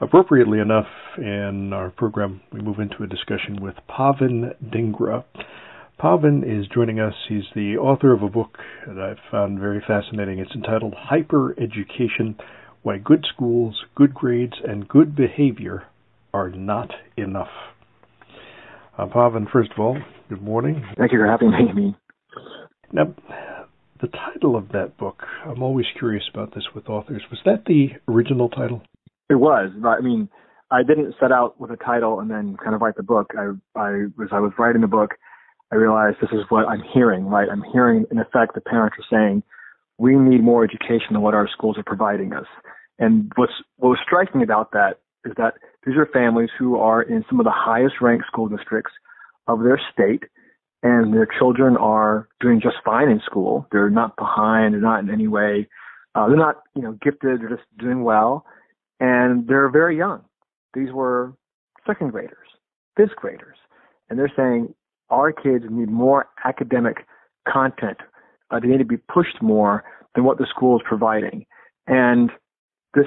Appropriately enough, in our program, we move into a discussion with Pavan Dhingra. Pavan is joining us. He's the author of a book that I've found very fascinating. It's entitled Hyper Education Why Good Schools, Good Grades, and Good Behavior Are Not Enough. Uh, Pavan, first of all, good morning. Thank you for having me. Now, the title of that book, I'm always curious about this with authors. Was that the original title? It was. I mean, I didn't set out with a title and then kind of write the book. I, I was, I was writing the book, I realized this is what I'm hearing, right? I'm hearing, in effect, the parents are saying, we need more education than what our schools are providing us. And what's, what was striking about that is that these are families who are in some of the highest ranked school districts of their state and their children are doing just fine in school. They're not behind. They're not in any way, uh, they're not, you know, gifted. They're just doing well and they're very young. These were second graders, fifth graders, and they're saying our kids need more academic content. Uh, they need to be pushed more than what the school is providing. And this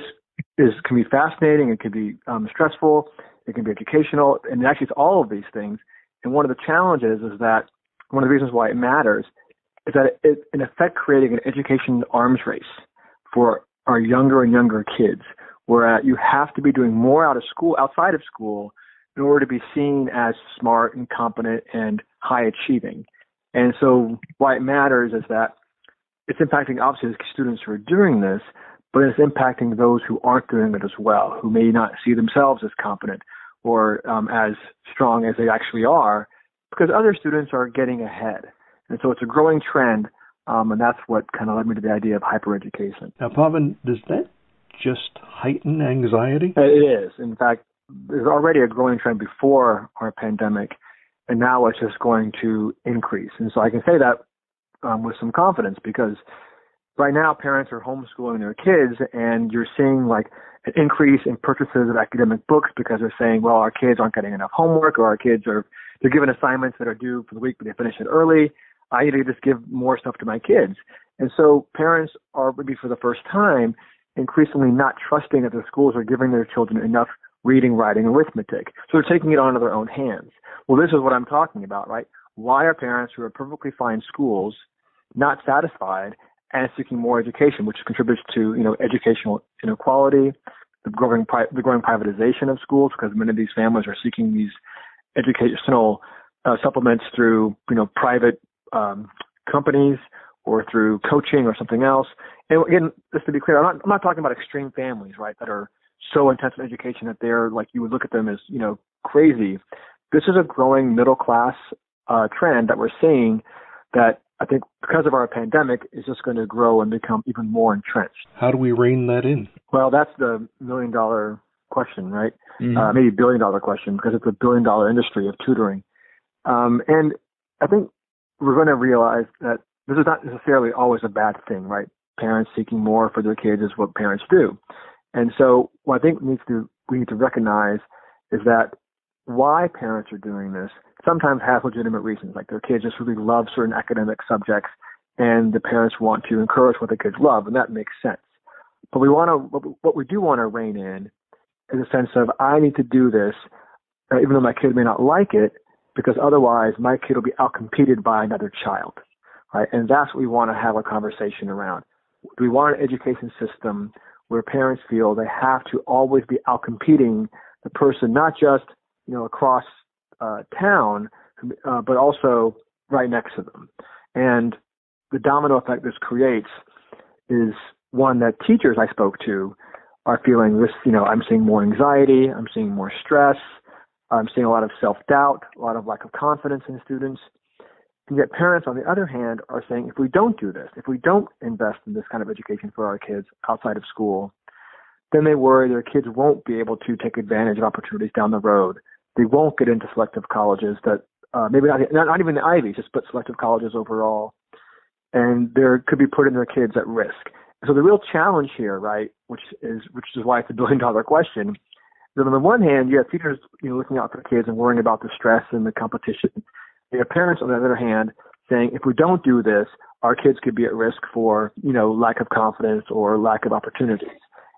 is can be fascinating. It can be um, stressful. It can be educational, and actually, it's all of these things. And one of the challenges is that one of the reasons why it matters is that it, in effect, creating an education arms race for our younger and younger kids where you have to be doing more out of school, outside of school, in order to be seen as smart and competent and high achieving. And so why it matters is that it's impacting obviously the students who are doing this, but it's impacting those who aren't doing it as well, who may not see themselves as competent or um, as strong as they actually are, because other students are getting ahead. And so it's a growing trend, um, and that's what kind of led me to the idea of hypereducation. Now, Pavan, does that just heighten anxiety? It is. In fact, there's already a growing trend before our pandemic, and now it's just going to increase. And so I can say that um, with some confidence because right now parents are homeschooling their kids, and you're seeing like an increase in purchases of academic books because they're saying, well, our kids aren't getting enough homework, or our kids are they're given assignments that are due for the week, but they finish it early. I need to just give more stuff to my kids. And so parents are maybe for the first time increasingly not trusting that the schools are giving their children enough reading, writing, arithmetic. So they're taking it onto their own hands. Well, this is what I'm talking about, right? Why are parents who are perfectly fine schools not satisfied and seeking more education, which contributes to, you know, educational inequality, the growing, the growing privatization of schools, because many of these families are seeking these educational uh, supplements through, you know, private um, companies or through coaching or something else. And again, just to be clear, I'm not, I'm not talking about extreme families, right, that are so intense in education that they're like you would look at them as, you know, crazy. This is a growing middle class uh, trend that we're seeing that I think because of our pandemic is just going to grow and become even more entrenched. How do we rein that in? Well, that's the million dollar question, right? Mm-hmm. Uh, maybe billion dollar question because it's a billion dollar industry of tutoring. Um, and I think we're going to realize that this is not necessarily always a bad thing, right? Parents seeking more for their kids is what parents do. And so what I think needs to, we need to recognize is that why parents are doing this sometimes has legitimate reasons, like their kids just really love certain academic subjects and the parents want to encourage what the kids love, and that makes sense. But we want to, what we do want to rein in is a sense of, I need to do this, uh, even though my kid may not like it, because otherwise my kid will be outcompeted by another child right? And that's what we want to have a conversation around. Do we want an education system where parents feel they have to always be outcompeting the person, not just you know across uh, town, uh, but also right next to them? And the domino effect this creates is one that teachers I spoke to are feeling this. You know, I'm seeing more anxiety, I'm seeing more stress, I'm seeing a lot of self doubt, a lot of lack of confidence in students. And yet parents, on the other hand, are saying if we don't do this, if we don't invest in this kind of education for our kids outside of school, then they worry their kids won't be able to take advantage of opportunities down the road they won't get into selective colleges that uh, maybe not, not not even the Ivy, just but selective colleges overall, and there could be putting their kids at risk. So the real challenge here, right, which is which is why it's a billion dollar question, is on the one hand you have teachers you know looking out for kids and worrying about the stress and the competition. Have parents on the other hand saying if we don't do this, our kids could be at risk for you know lack of confidence or lack of opportunities.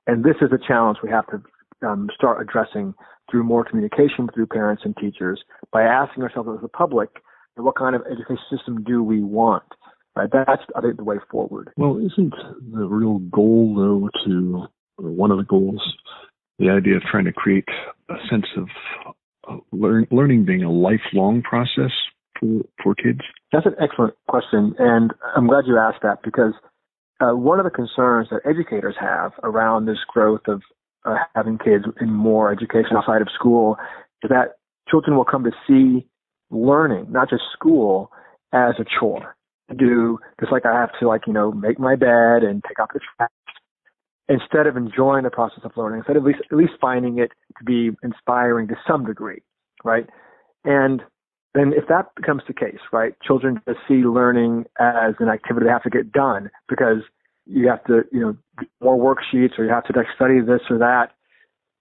And this is a challenge we have to um, start addressing through more communication through parents and teachers by asking ourselves as a public, what kind of education system do we want? Right? That's, I think, the way forward. Well, isn't the real goal, though, to one of the goals, the idea of trying to create a sense of uh, learn, learning being a lifelong process for, for kids? That's an excellent question, and I'm glad you asked that because uh, one of the concerns that educators have around this growth of uh, having kids in more education outside of school is that children will come to see learning, not just school, as a chore to do, just like I have to like, you know, make my bed and take out the trash instead of enjoying the process of learning, instead of at least, at least finding it to be inspiring to some degree, right? And then if that becomes the case, right, children just see learning as an activity they have to get done because you have to, you know, more worksheets or you have to study this or that,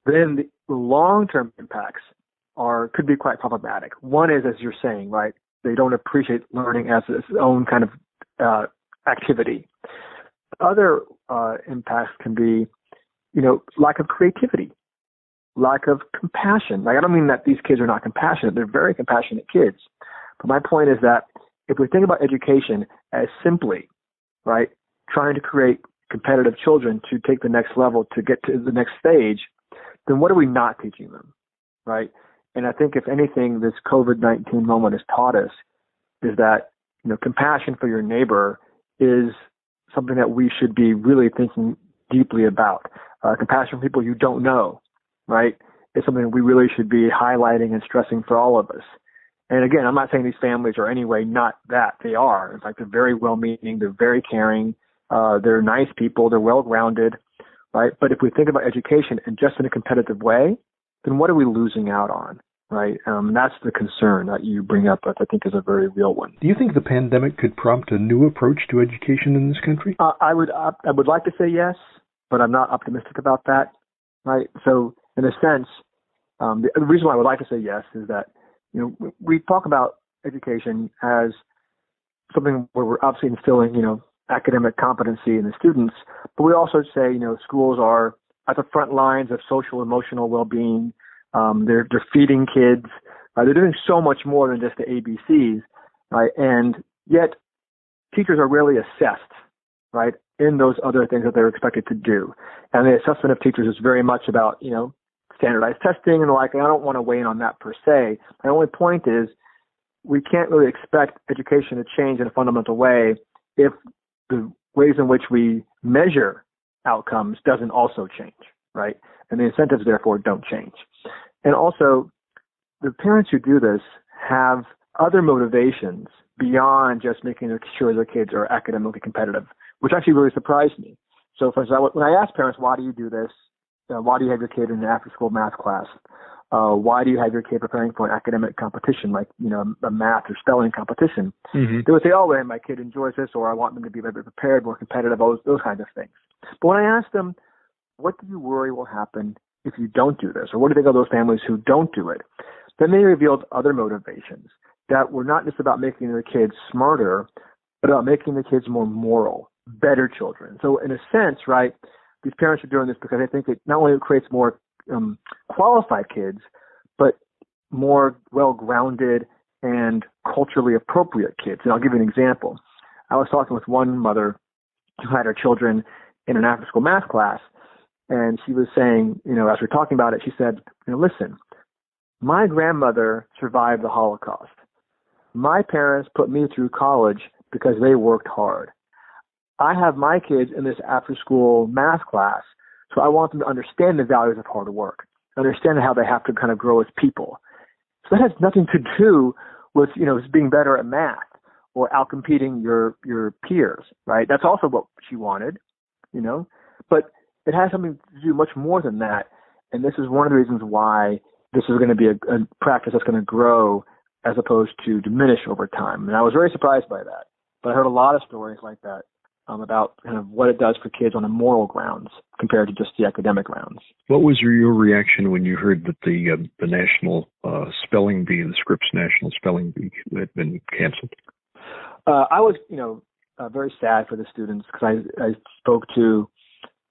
then the long-term impacts are could be quite problematic. One is, as you're saying, right, they don't appreciate learning as its own kind of uh, activity. Other uh, impacts can be, you know, lack of creativity, lack of compassion. Like I don't mean that these kids are not compassionate; they're very compassionate kids. But my point is that if we think about education as simply, right, trying to create competitive children to take the next level to get to the next stage, then what are we not teaching them, right? And I think if anything, this COVID-19 moment has taught us is that, you know, compassion for your neighbor is something that we should be really thinking deeply about. Uh, compassion for people you don't know, right, is something we really should be highlighting and stressing for all of us. And again, I'm not saying these families are anyway not that. They are. In fact, they're very well-meaning. They're very caring. Uh, they're nice people. They're well-grounded, right? But if we think about education and just in a competitive way, then what are we losing out on? Right, um, that's the concern that you bring up, that I think is a very real one. Do you think the pandemic could prompt a new approach to education in this country? Uh, I would, uh, I would like to say yes, but I'm not optimistic about that. Right, so in a sense, um, the, the reason why I would like to say yes is that you know we talk about education as something where we're obviously instilling you know academic competency in the students, but we also say, you know, schools are at the front lines of social emotional well-being. Um, they're they're feeding kids. Uh, they're doing so much more than just the ABCs, right? And yet, teachers are rarely assessed, right, in those other things that they're expected to do. And the assessment of teachers is very much about, you know, standardized testing and the like. I don't want to weigh in on that per se. My only point is we can't really expect education to change in a fundamental way if the ways in which we measure outcomes doesn't also change, right? And the incentives therefore don't change. And also, the parents who do this have other motivations beyond just making sure their kids are academically competitive, which actually really surprised me. So, for when I ask parents, why do you do this? Uh, why do you have your kid in an after school math class? uh, why do you have your kid preparing for an academic competition, like you know a math or spelling competition? Mm-hmm. They would say, "Oh, well, my kid enjoys this," or "I want them to be better prepared, more competitive," those those kinds of things. But when I ask them, "What do you worry will happen if you don't do this?" or "What do you think of those families who don't do it?" Then they revealed other motivations that were not just about making their kids smarter, but about making the kids more moral, better children. So in a sense, right, these parents are doing this because they think it not only creates more um, qualified kids, but more well-grounded and culturally appropriate kids. And I'll give you an example. I was talking with one mother who had her children in an after-school math class, and she was saying, you know, as we are talking about it, she said, you know, listen, my grandmother survived the Holocaust. My parents put me through college because they worked hard. I have my kids in this after school math class so I want them to understand the values of hard work, understand how they have to kind of grow as people. So that has nothing to do with, you know, being better at math or outcompeting your, your peers, right? That's also what she wanted, you know, but it has something to do much more than that. And this is one of the reasons why this is going to be a, a practice that's going to grow as opposed to diminish over time. And I was very surprised by that. But I heard a lot of stories like that um, about kind of what it does for kids on a moral grounds compared to just the academic grounds. What was your, your reaction when you heard that the uh, the national uh, spelling bee, the Scripps National Spelling Bee, had been canceled? Uh, I was, you know, uh, very sad for the students because I, I spoke to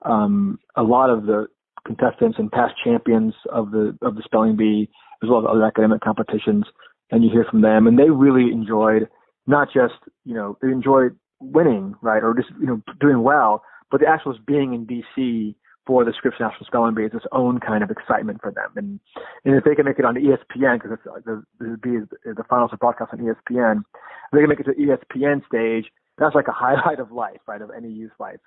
um, a lot of the contestants and past champions of the of the spelling bee as well as other academic competitions, and you hear from them, and they really enjoyed not just you know they enjoyed winning right or just you know doing well, but the actual being in DC for the Scripps National Spelling Bee is its own kind of excitement for them, and and if they can make it on ESPN because the the the finals are broadcast on ESPN, they can make it to the ESPN stage. That's like a highlight of life, right, of any youth life.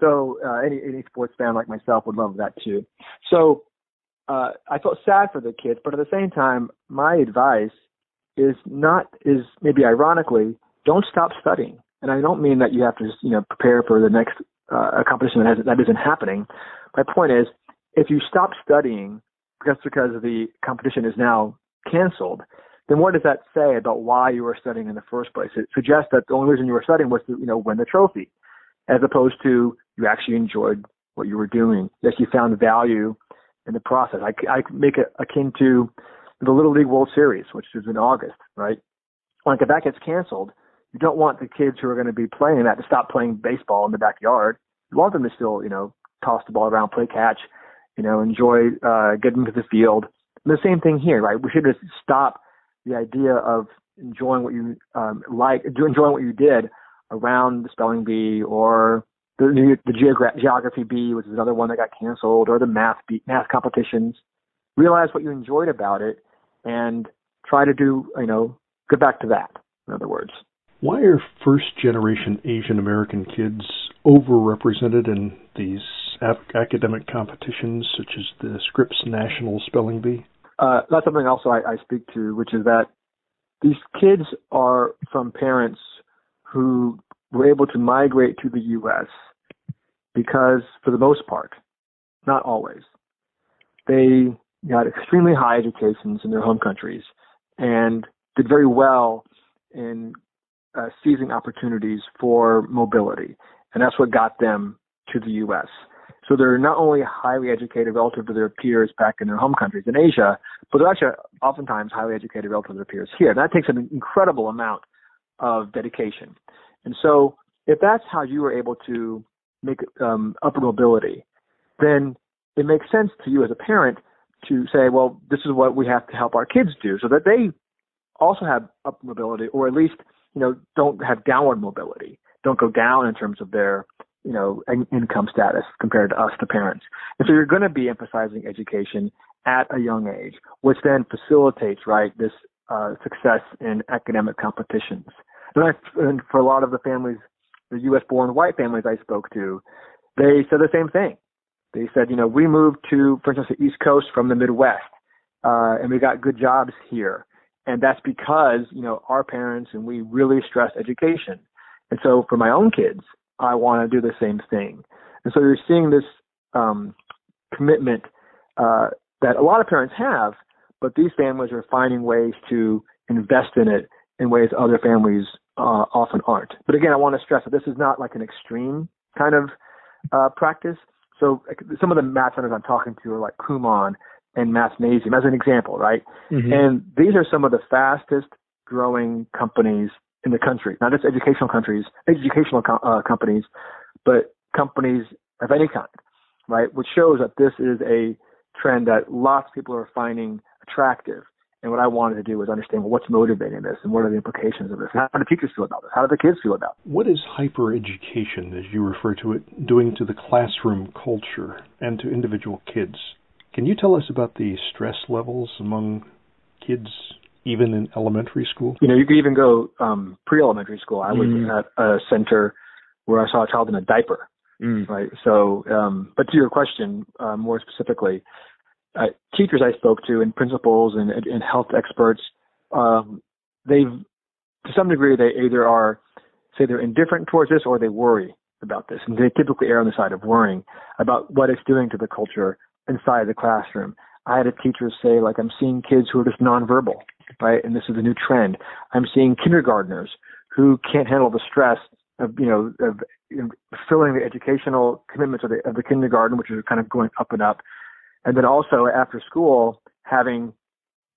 So uh, any any sports fan like myself would love that too. So uh, I felt sad for the kids, but at the same time, my advice is not is maybe ironically, don't stop studying. And I don't mean that you have to you know prepare for the next uh, competition that has, that isn't happening. My point is, if you stop studying just because the competition is now canceled, then what does that say about why you were studying in the first place? It suggests that the only reason you were studying was to you know win the trophy, as opposed to you actually enjoyed what you were doing, that you found value in the process. I, I make it akin to the Little League World Series, which is in August, right? Like if that gets canceled, you don't want the kids who are going to be playing that to stop playing baseball in the backyard. You want them to still, you know, toss the ball around, play catch, you know, enjoy uh, getting to the field. And the same thing here, right? We should just stop the idea of enjoying what you um, like, enjoying what you did around the spelling bee or the, the geogra- geography bee, which is another one that got canceled, or the math bee, math competitions. Realize what you enjoyed about it, and try to do you know go back to that. In other words. Why are first generation Asian American kids overrepresented in these academic competitions such as the Scripps National Spelling Bee? Uh, that's something also I, I speak to, which is that these kids are from parents who were able to migrate to the U.S. because, for the most part, not always, they got extremely high educations in their home countries and did very well in uh, seizing opportunities for mobility. And that's what got them to the U.S. So they're not only highly educated relative to their peers back in their home countries in Asia, but they're actually oftentimes highly educated relative to their peers here. And that takes an incredible amount of dedication. And so if that's how you were able to make um, upward mobility, then it makes sense to you as a parent to say, well, this is what we have to help our kids do so that they also have upward mobility or at least, you know, don't have downward mobility, don't go down in terms of their, you know, income status compared to us, the parents. And so you're going to be emphasizing education at a young age, which then facilitates, right, this uh, success in academic competitions. And, I, and for a lot of the families, the U.S. born white families I spoke to, they said the same thing. They said, you know, we moved to, for instance, the East Coast from the Midwest, uh, and we got good jobs here. And that's because, you know, our parents and we really stress education. And so for my own kids, I want to do the same thing. And so you're seeing this um, commitment uh, that a lot of parents have, but these families are finding ways to invest in it in ways other families uh, often aren't. But again, I want to stress that this is not like an extreme kind of uh, practice. So some of the math centers I'm talking to are like Kumon and Mathnasium as an example, right? Mm-hmm. And these are some of the fastest growing companies in the country, not just educational countries, educational co- uh, companies, but companies of any kind, right? Which shows that this is a trend that lots of people are finding attractive. And what I wanted to do was understand well, what's motivating this and what are the implications of this. How do teachers feel about this? How do the kids feel about it? What is hypereducation, as you refer to it, doing to the classroom culture and to individual kids? Can you tell us about the stress levels among kids, even in elementary school? You know, you could even go um, pre-elementary school. I was mm. at a center where I saw a child in a diaper. Mm. Right. So, um, but to your question uh, more specifically, uh, teachers I spoke to and principals and, and health experts, um, they've to some degree they either are say they're indifferent towards this or they worry about this, and they typically err on the side of worrying about what it's doing to the culture inside the classroom. I had a teacher say, like, I'm seeing kids who are just nonverbal, right? And this is a new trend. I'm seeing kindergartners who can't handle the stress of, you know, of fulfilling the educational commitments of the, of the kindergarten, which is kind of going up and up. And then also after school, having,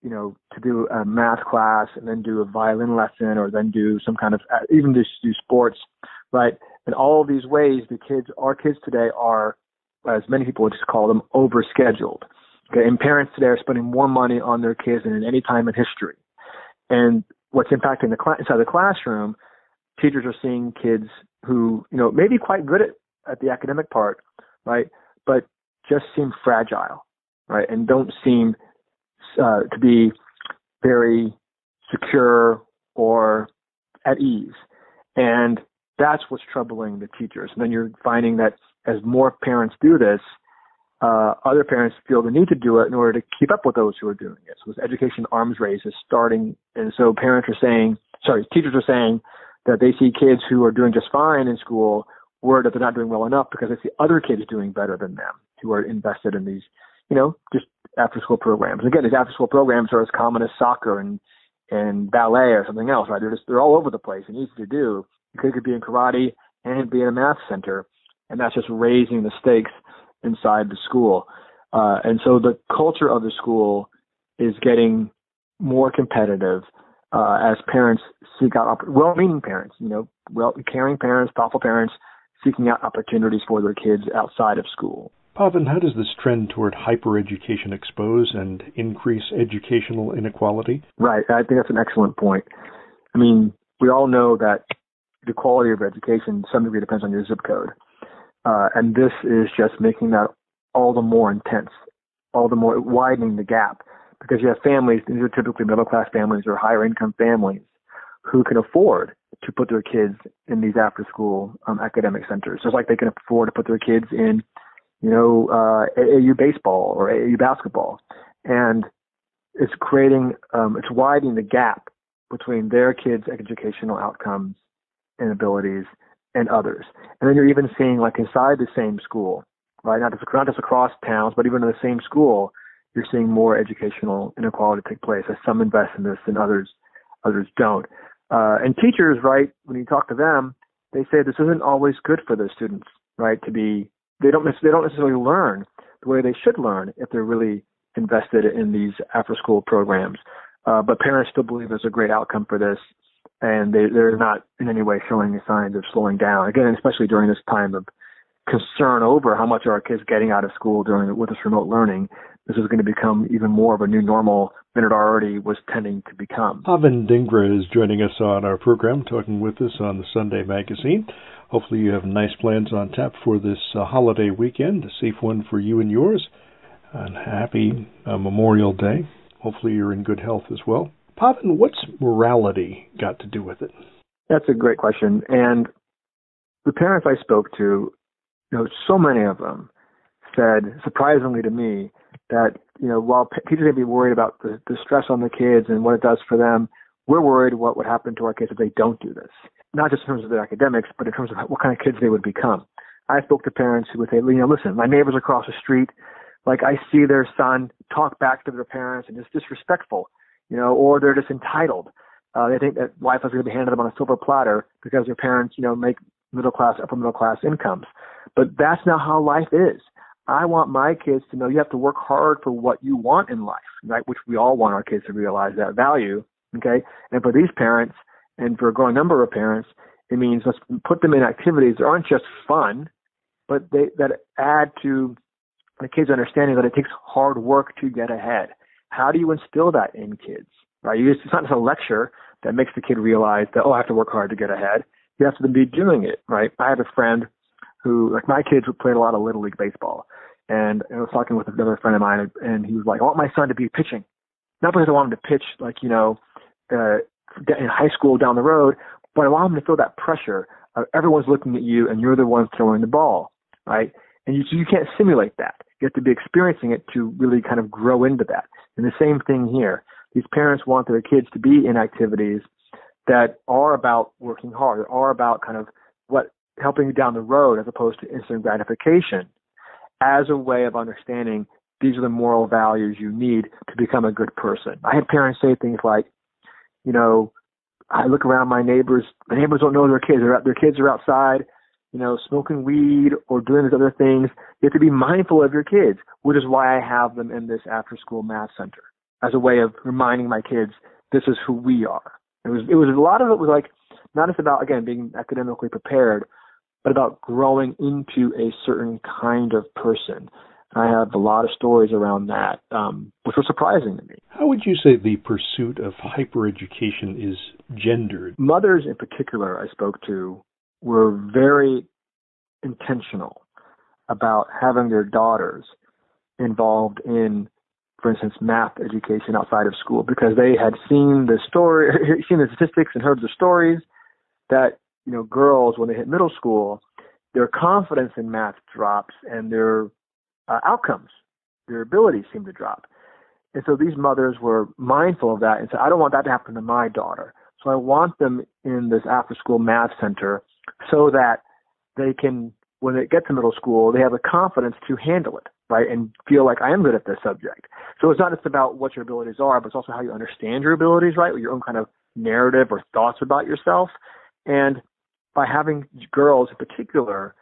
you know, to do a math class and then do a violin lesson or then do some kind of, uh, even just do sports, right? In all of these ways, the kids, our kids today are, as many people would just call them, overscheduled. Okay, and parents today are spending more money on their kids than at any time in history. And what's impacting the class inside the classroom, teachers are seeing kids who, you know, may be quite good at, at the academic part, right? But just seem fragile, right? And don't seem uh, to be very secure or at ease. And that's what's troubling the teachers. And then you're finding that as more parents do this, uh, other parents feel the need to do it in order to keep up with those who are doing it. So this education arms race is starting, and so parents are saying, sorry, teachers are saying that they see kids who are doing just fine in school, worried that they're not doing well enough because they see other kids doing better than them who are invested in these, you know, just after school programs. Again, these after school programs are as common as soccer and and ballet or something else, right? They're just they're all over the place and easy to do. You could be in karate and be in a math center, and that's just raising the stakes inside the school. Uh, and so the culture of the school is getting more competitive uh, as parents seek out opp- well-meaning parents, you know, well caring parents, thoughtful parents, seeking out opportunities for their kids outside of school. Pavan, how does this trend toward hyper-education expose and increase educational inequality? Right, I think that's an excellent point. I mean, we all know that the quality of education, to some degree, depends on your zip code. Uh, and this is just making that all the more intense, all the more widening the gap because you have families, these are typically middle class families or higher income families who can afford to put their kids in these after school um, academic centers, just like they can afford to put their kids in, you know, uh, AAU baseball or AAU basketball. And it's creating, um, it's widening the gap between their kids' educational outcomes and abilities and others. And then you're even seeing like inside the same school, right? Not just, not just across towns, but even in the same school, you're seeing more educational inequality take place as some invest in this and others others don't. Uh, and teachers, right, when you talk to them, they say this isn't always good for their students, right? To be they don't they don't necessarily learn the way they should learn if they're really invested in these after school programs. Uh, but parents still believe there's a great outcome for this and they, they're not in any way showing signs of slowing down. Again, especially during this time of concern over how much are our kids getting out of school during with this remote learning. This is going to become even more of a new normal than it already was tending to become. Pavan Dhingra is joining us on our program, talking with us on the Sunday Magazine. Hopefully, you have nice plans on tap for this uh, holiday weekend, a safe one for you and yours, and happy uh, Memorial Day. Hopefully, you're in good health as well. Pavan, what's morality got to do with it? That's a great question. And the parents I spoke to, you know, so many of them said, surprisingly to me, that, you know, while teachers may be worried about the, the stress on the kids and what it does for them, we're worried what would happen to our kids if they don't do this. Not just in terms of their academics, but in terms of what kind of kids they would become. I spoke to parents who would say, you know, listen, my neighbors across the street, like I see their son talk back to their parents and it's disrespectful you know, or they're just entitled. Uh, they think that life is going to be handed them on a silver platter because their parents, you know, make middle class, upper middle class incomes. But that's not how life is. I want my kids to know you have to work hard for what you want in life, right? Which we all want our kids to realize that value. Okay. And for these parents and for a growing number of parents, it means let's put them in activities that aren't just fun, but they, that add to the kids' understanding that it takes hard work to get ahead. How do you instill that in kids? Right? You, just, it's not just a lecture that makes the kid realize that, oh, I have to work hard to get ahead. You have to be doing it, right? I have a friend who, like my kids, played a lot of Little League Baseball. And I was talking with another friend of mine, and he was like, I want my son to be pitching. Not because I want him to pitch, like, you know, uh, in high school down the road, but I want him to feel that pressure of everyone's looking at you and you're the one throwing the ball, right? And you, you can't simulate that. You have to be experiencing it to really kind of grow into that. And the same thing here. These parents want their kids to be in activities that are about working hard, that are about kind of what helping you down the road as opposed to instant gratification as a way of understanding these are the moral values you need to become a good person. I had parents say things like, you know, I look around my neighbors. My neighbors don't know their kids. They're, their kids are outside, you know, smoking weed or doing these other things. You have to be mindful of your kids, which is why I have them in this after-school math center as a way of reminding my kids this is who we are. It was it was a lot of it was like not just about again being academically prepared, but about growing into a certain kind of person. I have a lot of stories around that, um, which were surprising to me. How would you say the pursuit of hypereducation is gendered? Mothers, in particular, I spoke to, were very intentional about having their daughters involved in, for instance, math education outside of school because they had seen the story, seen the statistics, and heard the stories that you know girls when they hit middle school, their confidence in math drops and their uh, outcomes, their abilities seem to drop. And so these mothers were mindful of that and said, I don't want that to happen to my daughter. So I want them in this after school math center so that they can, when they get to middle school, they have the confidence to handle it, right? And feel like I am good at this subject. So it's not just about what your abilities are, but it's also how you understand your abilities, right? With your own kind of narrative or thoughts about yourself. And by having girls in particular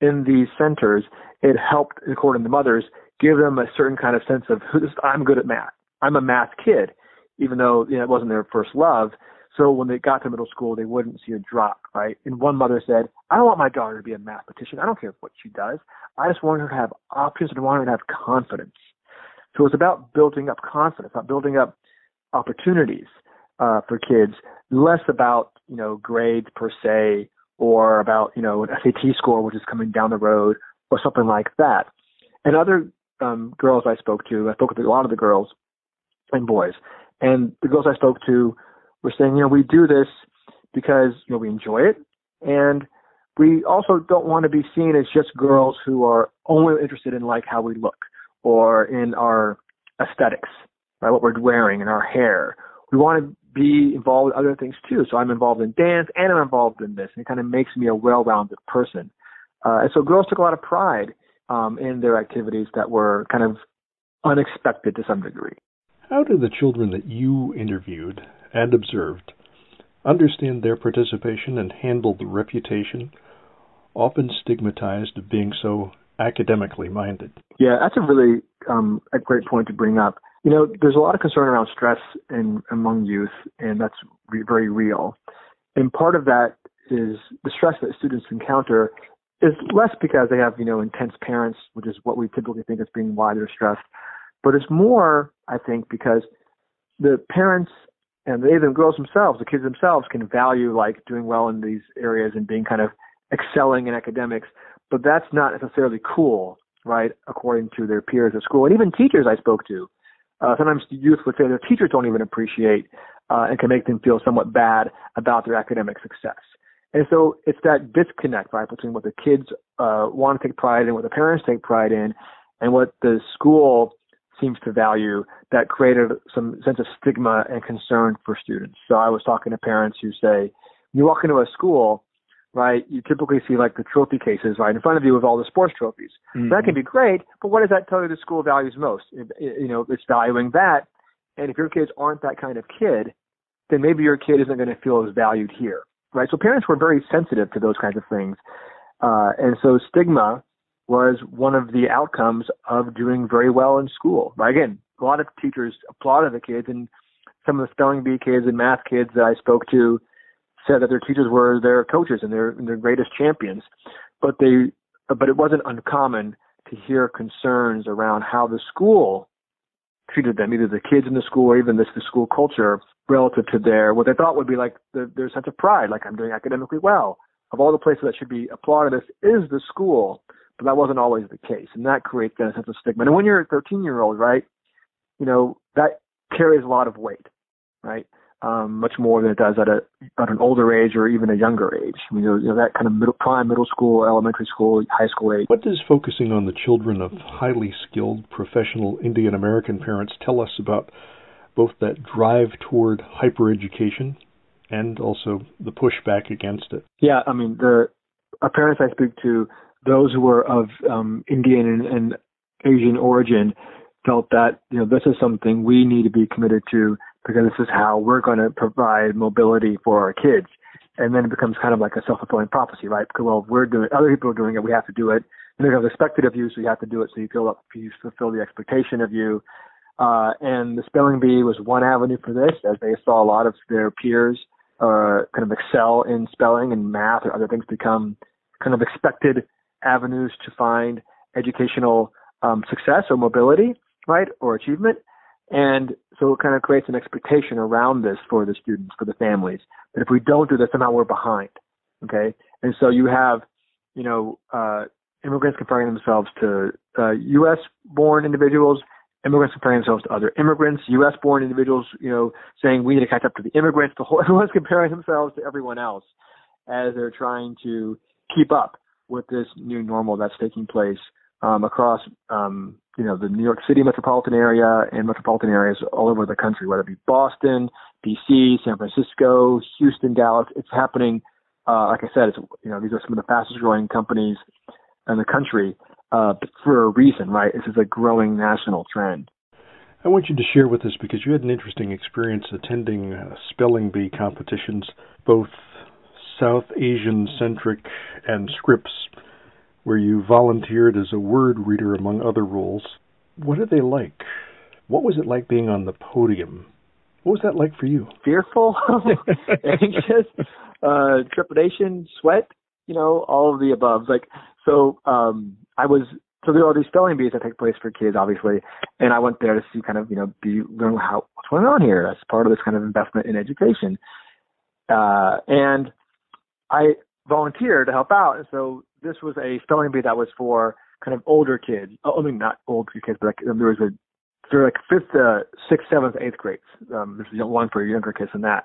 in these centers, it helped, according to mothers, give them a certain kind of sense of I'm good at math. I'm a math kid, even though you know, it wasn't their first love. So when they got to middle school, they wouldn't see a drop, right? And one mother said, I don't want my daughter to be a mathematician. I don't care what she does. I just want her to have options and I want her to have confidence. So it's about building up confidence, about building up opportunities uh, for kids, less about, you know, grades per se or about, you know, an SAT score, which is coming down the road or something like that. And other um, girls I spoke to, I spoke with a lot of the girls and boys, and the girls I spoke to were saying, you know, we do this because, you know, we enjoy it. And we also don't want to be seen as just girls who are only interested in like how we look or in our aesthetics, right? What we're wearing and our hair. We want to be involved with other things too. So I'm involved in dance and I'm involved in this. And it kind of makes me a well-rounded person. Uh, and so girls took a lot of pride um, in their activities that were kind of unexpected to some degree. How do the children that you interviewed and observed understand their participation and handle the reputation, often stigmatized, of being so academically minded? Yeah, that's a really um, a great point to bring up. You know, there's a lot of concern around stress in among youth, and that's re- very real. And part of that is the stress that students encounter is less because they have, you know, intense parents, which is what we typically think as being why they're stressed, but it's more, I think, because the parents and they, the girls themselves, the kids themselves, can value like doing well in these areas and being kind of excelling in academics, but that's not necessarily cool, right? According to their peers at school, and even teachers I spoke to. Uh, sometimes youth would say their teachers don't even appreciate uh, and can make them feel somewhat bad about their academic success. And so it's that disconnect, right, between what the kids uh, want to take pride in, what the parents take pride in, and what the school seems to value that created some sense of stigma and concern for students. So I was talking to parents who say, when you walk into a school, right, you typically see like the trophy cases right in front of you with all the sports trophies. Mm-hmm. That can be great, but what does that tell you the school values most? It, it, you know, it's valuing that. And if your kids aren't that kind of kid, then maybe your kid isn't going to feel as valued here right? So parents were very sensitive to those kinds of things. Uh, and so stigma was one of the outcomes of doing very well in school. Right? Again, a lot of teachers applauded the kids, and some of the spelling bee kids and math kids that I spoke to said that their teachers were their coaches and their and their greatest champions. But they, but it wasn't uncommon to hear concerns around how the school treated them, either the kids in the school or even this the school culture relative to their what they thought would be like the, their sense of pride, like I'm doing academically well. Of all the places that should be applauded, this is the school, but that wasn't always the case, and that creates that sense of stigma. And when you're a 13 year old, right, you know that carries a lot of weight, right? Um, much more than it does at a at an older age or even a younger age. I mean, you know, that kind of middle prime middle school, elementary school, high school age. What does focusing on the children of highly skilled professional Indian American parents tell us about both that drive toward hypereducation and also the pushback against it. Yeah, I mean, the parents I speak to, those who were of um, Indian and, and Asian origin felt that you know this is something we need to be committed to because this is how we're going to provide mobility for our kids. And then it becomes kind of like a self-fulfilling prophecy, right? Because well, we're doing, other people are doing it, we have to do it. And becomes expected of you, so you have to do it. So you feel up, you fulfill the expectation of you. Uh, and the spelling bee was one avenue for this, as they saw a lot of their peers uh, kind of excel in spelling and math or other things become kind of expected avenues to find educational um, success or mobility, right, or achievement. And so it kind of creates an expectation around this for the students, for the families, that if we don't do this, somehow we're behind. Okay. And so you have, you know, uh, immigrants comparing themselves to uh, U.S. born individuals, immigrants comparing themselves to other immigrants, U.S. born individuals, you know, saying we need to catch up to the immigrants. The whole, everyone's comparing themselves to everyone else as they're trying to keep up with this new normal that's taking place um, across um, you know the New York City metropolitan area and metropolitan areas all over the country, whether it be Boston, D.C., San Francisco, Houston, Dallas. It's happening. Uh, like I said, it's you know these are some of the fastest growing companies in the country uh, for a reason, right? This is a growing national trend. I want you to share with us because you had an interesting experience attending uh, spelling bee competitions, both South Asian centric and Scripps, where you volunteered as a word reader among other roles. What are they like? What was it like being on the podium? What was that like for you? Fearful, anxious, uh, trepidation, sweat, you know, all of the above. Like, so, um, I was, so there are all these spelling bees that take place for kids, obviously, and I went there to see kind of, you know, be, learn how, what's going on here. That's part of this kind of investment in education. Uh, and I volunteered to help out. And so this was a spelling bee that was for kind of older kids. Oh, I mean, not older kids, but like, there was a for like fifth, uh, sixth, seventh, eighth grades. Um, there's one for younger kids than that.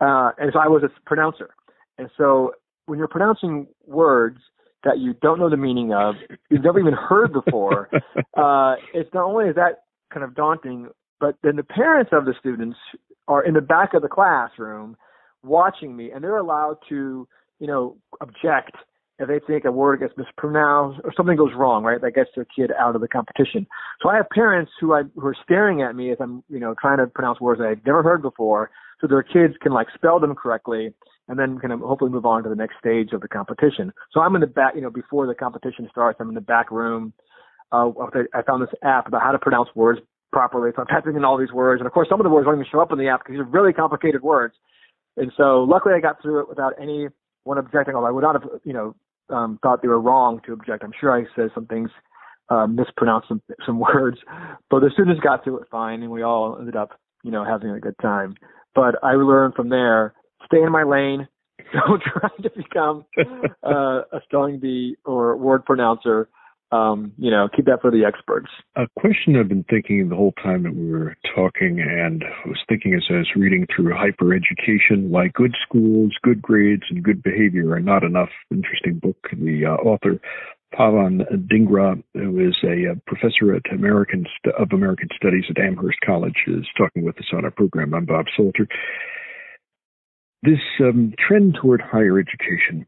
Uh, and so I was a pronouncer. And so when you're pronouncing words that you don't know the meaning of, you've never even heard before, uh, it's not only is that kind of daunting, but then the parents of the students are in the back of the classroom watching me, and they're allowed to, you know, object if they think a word gets mispronounced or something goes wrong, right? That gets their kid out of the competition. So I have parents who I who are staring at me as I'm, you know, trying to pronounce words that I've never heard before, so their kids can like spell them correctly and then can hopefully move on to the next stage of the competition. So I'm in the back, you know, before the competition starts, I'm in the back room. Uh, I found this app about how to pronounce words properly. So I'm typing in all these words, and of course, some of the words don't even show up in the app because these are really complicated words. And so, luckily, I got through it without any one objecting. Although I would not have, you know, um, thought they were wrong to object. I'm sure I said some things, uh, mispronounced some, some words, but the students got through it fine, and we all ended up, you know, having a good time. But I learned from there: stay in my lane. Don't try to become uh, a spelling bee or word pronouncer um, you know, keep that for the experts. A question I've been thinking the whole time that we were talking, and I was thinking as I was reading through Hyper Education, why good schools, good grades, and good behavior are not enough. Interesting book. The uh, author, Pavan Dhingra, who is a, a uh, professor at American of American Studies at Amherst College, is talking with us on our program. I'm Bob Salter. This um, trend toward higher education,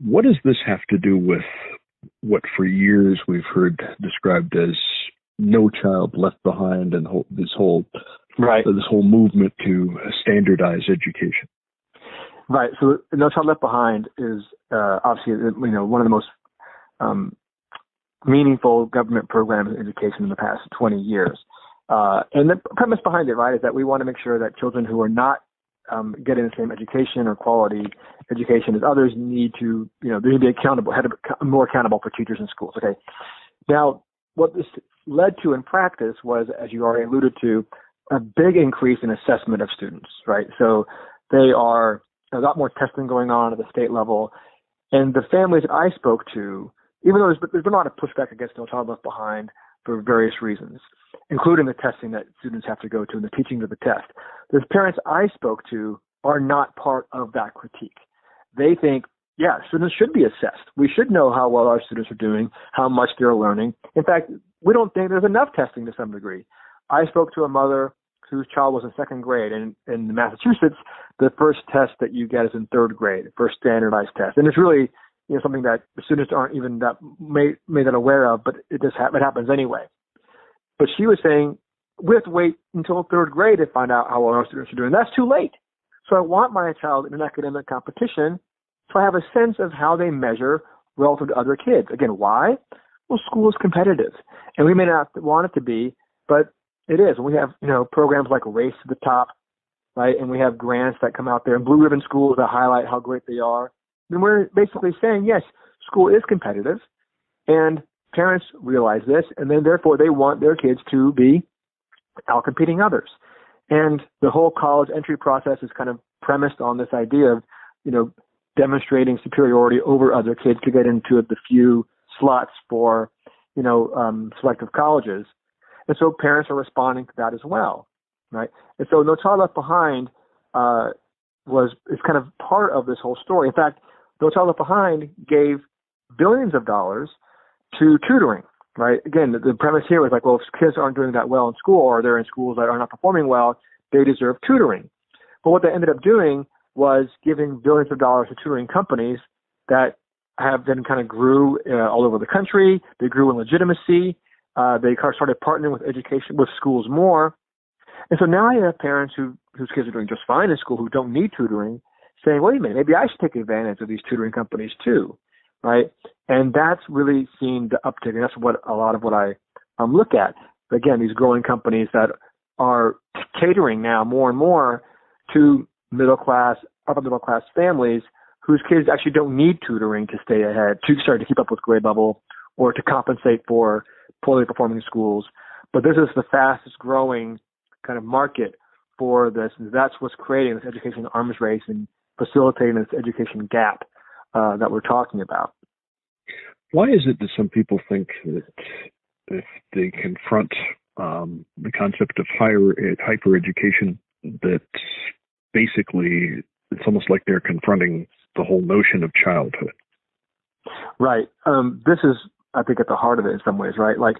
what does this have to do with what for years we've heard described as no child left behind and this whole right. this whole movement to standardize education. Right. So no child left behind is uh, obviously you know one of the most um, meaningful government programs in education in the past 20 years. Uh, and the premise behind it right is that we want to make sure that children who are not um, getting the same education or quality education as others need to, you know, they need to be accountable, had to be more accountable for teachers in schools. Okay. Now, what this led to in practice was, as you already alluded to, a big increase in assessment of students, right? So they are a lot more testing going on at the state level. And the families that I spoke to, even though there's, there's been a lot of pushback against No Child Left Behind for various reasons, including the testing that students have to go to and the teaching of the test. The parents I spoke to are not part of that critique. They think, yeah, students should be assessed. We should know how well our students are doing, how much they're learning. In fact, we don't think there's enough testing to some degree. I spoke to a mother whose child was in second grade, and in Massachusetts, the first test that you get is in third grade, first standardized test, and it's really you know something that students aren't even that made made that aware of, but it just ha- it happens anyway. But she was saying we have to wait until third grade to find out how well our students are doing. That's too late. So I want my child in an academic competition so I have a sense of how they measure relative to other kids. Again, why? Well, school is competitive, and we may not want it to be, but it is. We have you know programs like Race to the Top, right? And we have grants that come out there and blue ribbon schools that highlight how great they are. And we're basically saying yes, school is competitive, and parents realize this, and then therefore they want their kids to be outcompeting others. And the whole college entry process is kind of premised on this idea of, you know, demonstrating superiority over other kids to get into the few slots for, you know, um, selective colleges. And so parents are responding to that as well, right? And so No Child Left Behind uh, was is kind of part of this whole story. In fact, No Child Left Behind gave billions of dollars to tutoring, right? Again, the, the premise here was like, well, if kids aren't doing that well in school or they're in schools that are not performing well, they deserve tutoring. But what they ended up doing was giving billions of dollars to tutoring companies that have then kind of grew uh, all over the country. They grew in legitimacy. Uh, they started partnering with education with schools more. And so now I have parents who whose kids are doing just fine in school who don't need tutoring, saying, "Wait a minute, maybe I should take advantage of these tutoring companies too." right? And that's really seen the uptick, and that's what a lot of what I um, look at. Again, these growing companies that are catering now more and more to middle class, upper middle class families whose kids actually don't need tutoring to stay ahead, to start to keep up with grade level, or to compensate for poorly performing schools. But this is the fastest growing kind of market for this. That's what's creating this education arms race and facilitating this education gap uh, that we're talking about. Why is it that some people think that if they confront um, the concept of higher hyper education, that basically it's almost like they're confronting the whole notion of childhood? Right. Um, this is, I think, at the heart of it in some ways, right? Like,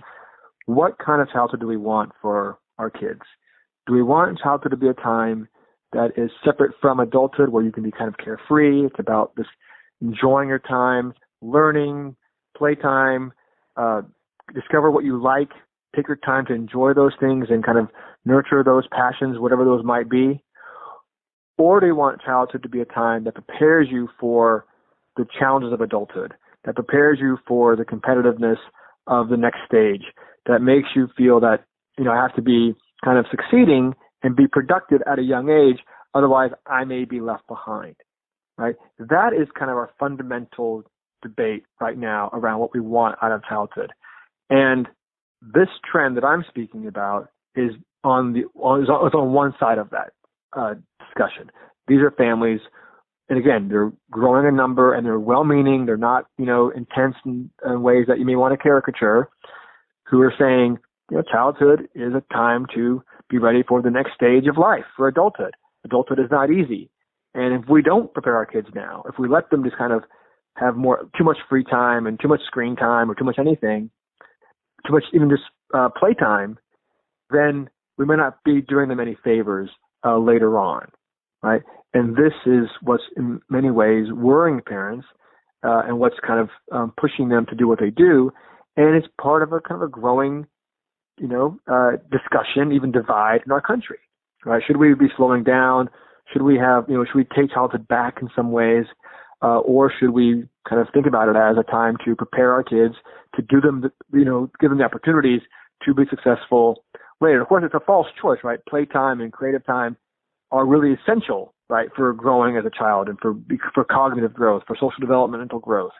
what kind of childhood do we want for our kids? Do we want childhood to be a time that is separate from adulthood where you can be kind of carefree? It's about just enjoying your time, learning, playtime, uh, discover what you like, take your time to enjoy those things and kind of nurture those passions, whatever those might be. Or do you want childhood to be a time that prepares you for the challenges of adulthood, that prepares you for the competitiveness of the next stage, that makes you feel that, you know, I have to be kind of succeeding and be productive at a young age, otherwise I may be left behind right? That is kind of our fundamental debate right now around what we want out of childhood. And this trend that I'm speaking about is on the is on one side of that uh, discussion. These are families, and again, they're growing in number and they're well-meaning. They're not, you know, intense in, in ways that you may want to caricature. Who are saying, you know, childhood is a time to be ready for the next stage of life, for adulthood. Adulthood is not easy. And if we don't prepare our kids now, if we let them just kind of have more too much free time and too much screen time or too much anything, too much even just uh, play time, then we may not be doing them any favors uh, later on, right? And this is what's in many ways worrying parents uh, and what's kind of um, pushing them to do what they do. And it's part of a kind of a growing, you know, uh, discussion, even divide in our country, right? Should we be slowing down? Should we have, you know, should we take childhood back in some ways, uh, or should we kind of think about it as a time to prepare our kids to do them, the, you know, give them the opportunities to be successful later? Of course, it's a false choice, right? Playtime and creative time are really essential, right, for growing as a child and for for cognitive growth, for social developmental growth.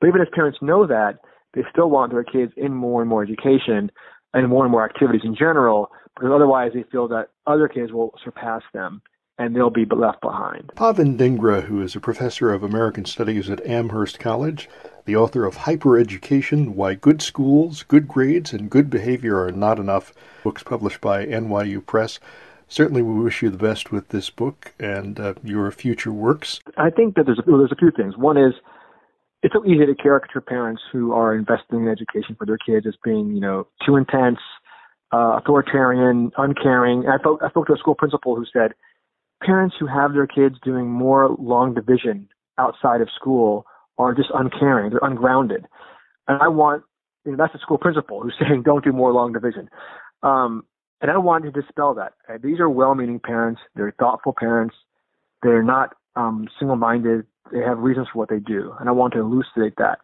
But even as parents know that, they still want their kids in more and more education and more and more activities in general, because otherwise they feel that other kids will surpass them and they'll be left behind. Pavan Dhingra, who is a professor of American Studies at Amherst College, the author of Hypereducation Why Good Schools, Good Grades, and Good Behavior Are Not Enough, books published by NYU Press. Certainly, we wish you the best with this book and uh, your future works. I think that there's a, well, there's a few things. One is it's so easy to caricature parents who are investing in education for their kids as being, you know, too intense, uh, authoritarian, uncaring. I spoke, I spoke to a school principal who said, parents who have their kids doing more long division outside of school are just uncaring. They're ungrounded. And I want, you know, that's a school principal who's saying don't do more long division. Um, and I want to dispel that. Uh, these are well-meaning parents. They're thoughtful parents. They're not um, single-minded. They have reasons for what they do, and I want to elucidate that.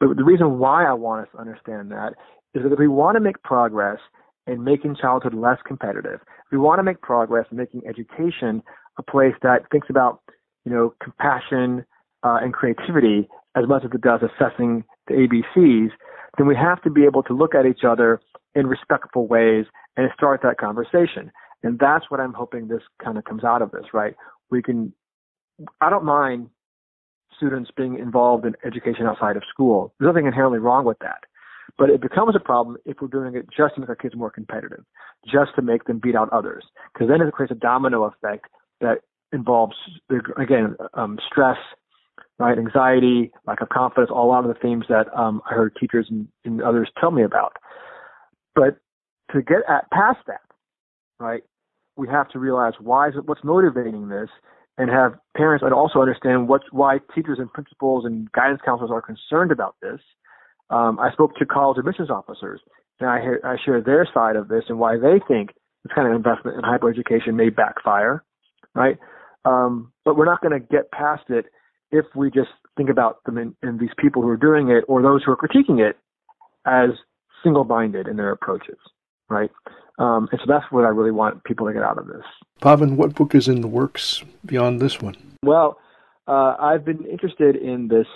But the reason why I want us to understand that is that if we want to make progress in making childhood less competitive, if we want to make progress in making education a place that thinks about, you know, compassion uh, and creativity as much as it does assessing the ABCs, then we have to be able to look at each other in respectful ways and start that conversation. And that's what I'm hoping this kind of comes out of this, right? We can, I don't mind students being involved in education outside of school. There's nothing inherently wrong with that. But it becomes a problem if we're doing it just to make our kids more competitive, just to make them beat out others. Because then it creates a domino effect that involves, again, um, stress, right, anxiety, lack of confidence, all of the themes that um, I heard teachers and, and others tell me about. But to get at past that, right, we have to realize why is it, what's motivating this, and have parents and also understand what why teachers and principals and guidance counselors are concerned about this. Um, I spoke to college admissions officers, and I, I share their side of this and why they think this kind of investment in hyper education may backfire, right? Um, but we're not going to get past it if we just think about them and these people who are doing it or those who are critiquing it as single-minded in their approaches right? Um, and so that's what I really want people to get out of this. Pavan, what book is in the works beyond this one? Well, uh, I've been interested in this,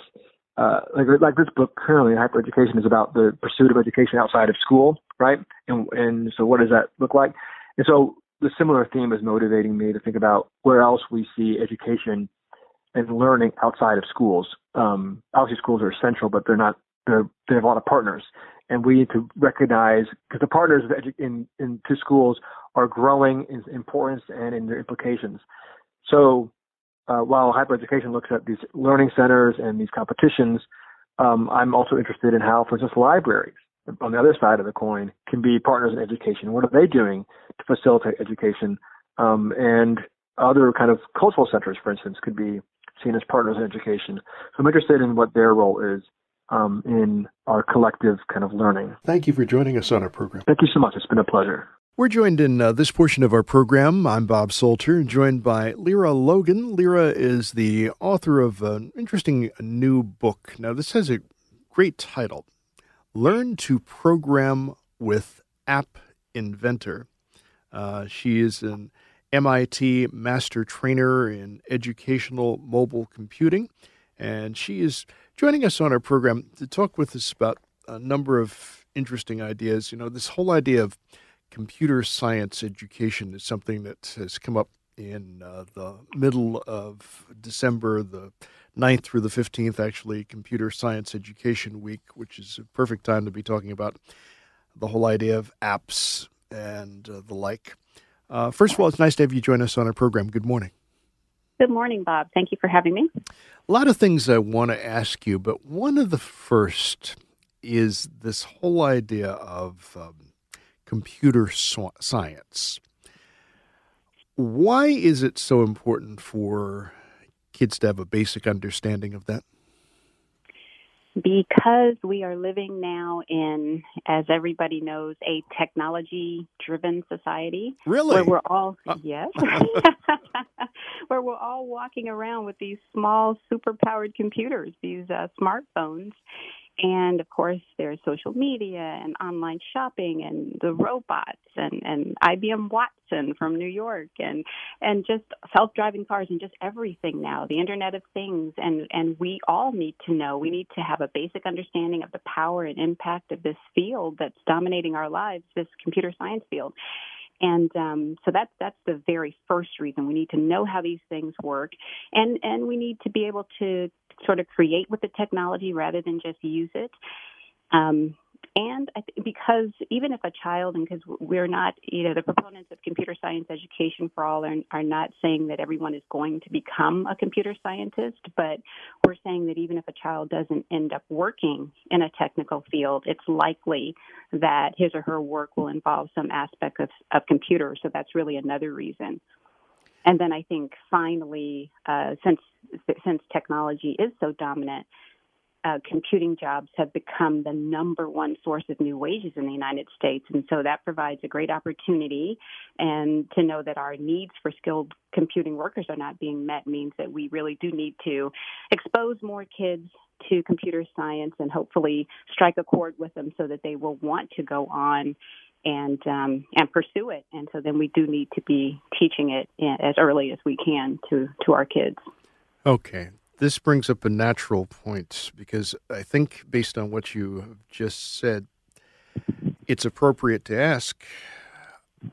uh, like like this book currently, Hyper Education, is about the pursuit of education outside of school, right? And and so what does that look like? And so the similar theme is motivating me to think about where else we see education and learning outside of schools. Um, obviously, schools are essential, but they're not. They have a lot of partners, and we need to recognize because the partners in in two schools are growing in importance and in their implications. So uh, while hyper education looks at these learning centers and these competitions, um, I'm also interested in how, for instance, libraries on the other side of the coin can be partners in education. What are they doing to facilitate education? Um, and other kind of cultural centers, for instance, could be seen as partners in education. So I'm interested in what their role is um, in our collective kind of learning. Thank you for joining us on our program. Thank you so much. It's been a pleasure. We're joined in uh, this portion of our program. I'm Bob Salter, joined by Lyra Logan. Lyra is the author of an interesting new book. Now, this has a great title Learn to Program with App Inventor. Uh, she is an MIT master trainer in educational mobile computing, and she is joining us on our program to talk with us about a number of interesting ideas. You know, this whole idea of computer science education is something that has come up in uh, the middle of December, the 9th through the 15th, actually, Computer Science Education Week, which is a perfect time to be talking about the whole idea of apps and uh, the like. Uh, first of all, it's nice to have you join us on our program. Good morning. Good morning, Bob. Thank you for having me. A lot of things I want to ask you, but one of the first is this whole idea of um, computer so- science. Why is it so important for kids to have a basic understanding of that? Because we are living now in, as everybody knows, a technology driven society. Really? Where we're all, uh, yes, where we're all walking around with these small, super powered computers, these uh, smartphones. And of course, there's social media and online shopping and the robots and, and IBM Watson from New York and, and just self-driving cars and just everything now, the Internet of Things. And, and we all need to know, we need to have a basic understanding of the power and impact of this field that's dominating our lives, this computer science field. And um, so that's that's the very first reason we need to know how these things work, and and we need to be able to sort of create with the technology rather than just use it. Um, and th- because even if a child, and because we're not, you know, the proponents of computer science education for all are, are not saying that everyone is going to become a computer scientist, but we're saying that even if a child doesn't end up working in a technical field, it's likely that his or her work will involve some aspect of, of computers. So that's really another reason. And then I think finally, uh, since since technology is so dominant, uh, computing jobs have become the number one source of new wages in the United States. And so that provides a great opportunity. And to know that our needs for skilled computing workers are not being met means that we really do need to expose more kids to computer science and hopefully strike a chord with them so that they will want to go on and um, and pursue it. And so then we do need to be teaching it as early as we can to to our kids. Okay, this brings up a natural point because I think, based on what you just said, it's appropriate to ask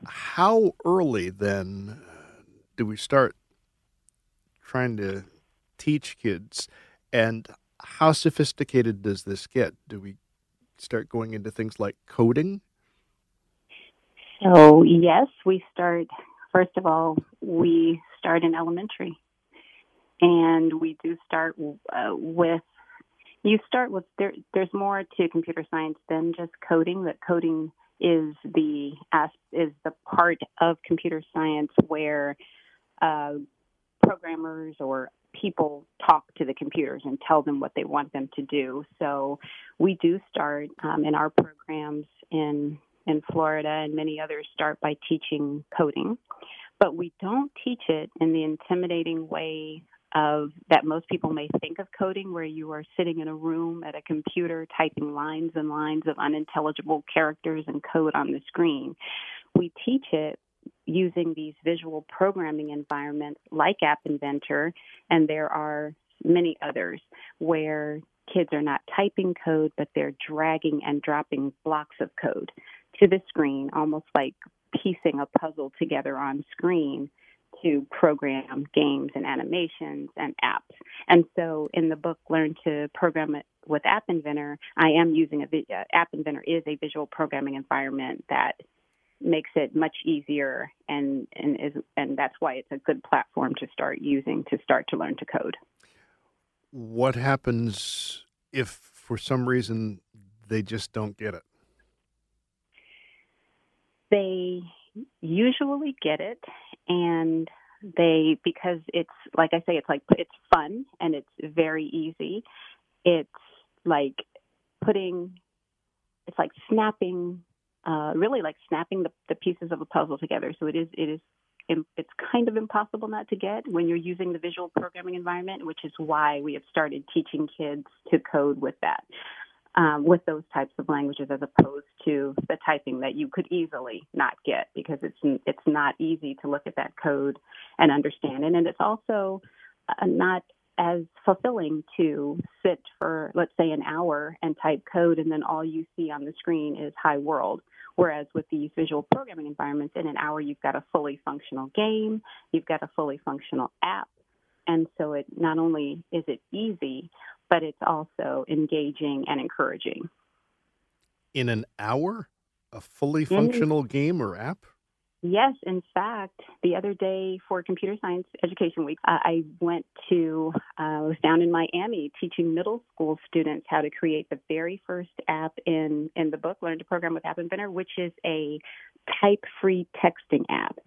how early then do we start trying to teach kids, and how sophisticated does this get? Do we start going into things like coding? So, yes, we start, first of all, we start in elementary and we do start uh, with you start with there there's more to computer science than just coding that coding is the is the part of computer science where uh, programmers or people talk to the computers and tell them what they want them to do. So we do start um, in our programs in in Florida and many others start by teaching coding, but we don't teach it in the intimidating way of that most people may think of coding where you are sitting in a room at a computer typing lines and lines of unintelligible characters and code on the screen. We teach it using these visual programming environments like App Inventor, and there are many others where kids are not typing code, but they're dragging and dropping blocks of code to the screen, almost like piecing a puzzle together on screen to program games and animations and apps. And so in the book, Learn to Program It with App Inventor, I am using a uh, App Inventor is a visual programming environment that makes it much easier and and is and that's why it's a good platform to start using to start to learn to code. What happens if for some reason they just don't get it? They usually get it and they because it's like I say it's like it's fun and it's very easy. It's like putting it's like snapping uh, really like snapping the, the pieces of a puzzle together. So it is it is it's kind of impossible not to get when you're using the visual programming environment, which is why we have started teaching kids to code with that um, with those types of languages as opposed to the typing that you could easily not get because it's it's not easy to look at that code and understand it, and it's also uh, not as fulfilling to sit for let's say an hour and type code and then all you see on the screen is hi world. Whereas with these visual programming environments in an hour you've got a fully functional game you've got a fully functional app. And so it not only is it easy but it's also engaging and encouraging. In an hour? A fully functional game or app? Yes, in fact, the other day for Computer Science Education Week, uh, I went to, uh, I was down in Miami teaching middle school students how to create the very first app in, in the book, Learn to Program with App Inventor, which is a type free texting app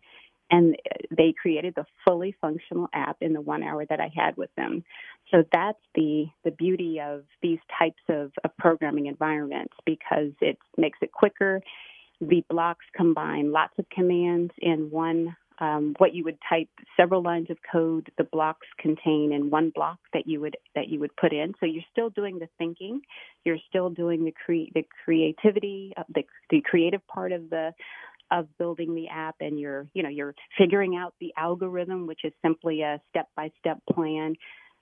and they created the fully functional app in the one hour that I had with them. So that's the the beauty of these types of, of programming environments because it makes it quicker. The blocks combine lots of commands in one. Um, what you would type several lines of code the blocks contain in one block that you would that you would put in so you're still doing the thinking you're still doing the cre- the creativity uh, the the creative part of the of building the app and you're you know you're figuring out the algorithm which is simply a step by step plan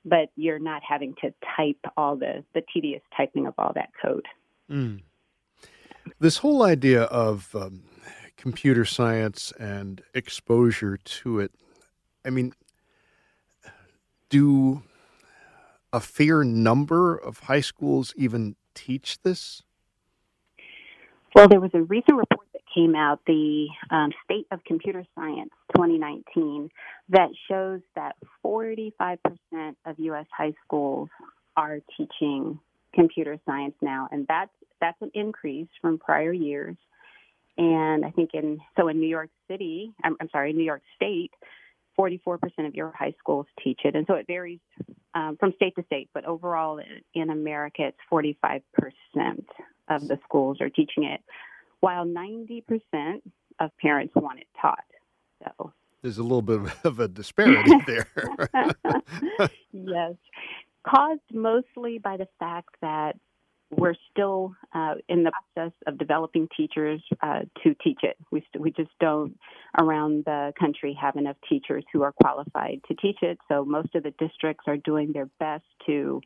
but you're not having to type all the the tedious typing of all that code mm. this whole idea of um, computer science and exposure to it i mean do a fair number of high schools even teach this well, there was a recent report came out, the um, State of Computer Science 2019, that shows that 45% of U.S. high schools are teaching computer science now, and that's that's an increase from prior years. And I think in so in New York City, I'm, I'm sorry, New York State, 44% of your high schools teach it, and so it varies um, from state to state, but overall in America, it's 45% of the schools are teaching it, while 90% of parents want it taught. So there's a little bit of a disparity there. yes, caused mostly by the fact that we're still uh, in the process of developing teachers uh, to teach it. We, st- we just don't around the country have enough teachers who are qualified to teach it. So most of the districts are doing their best to,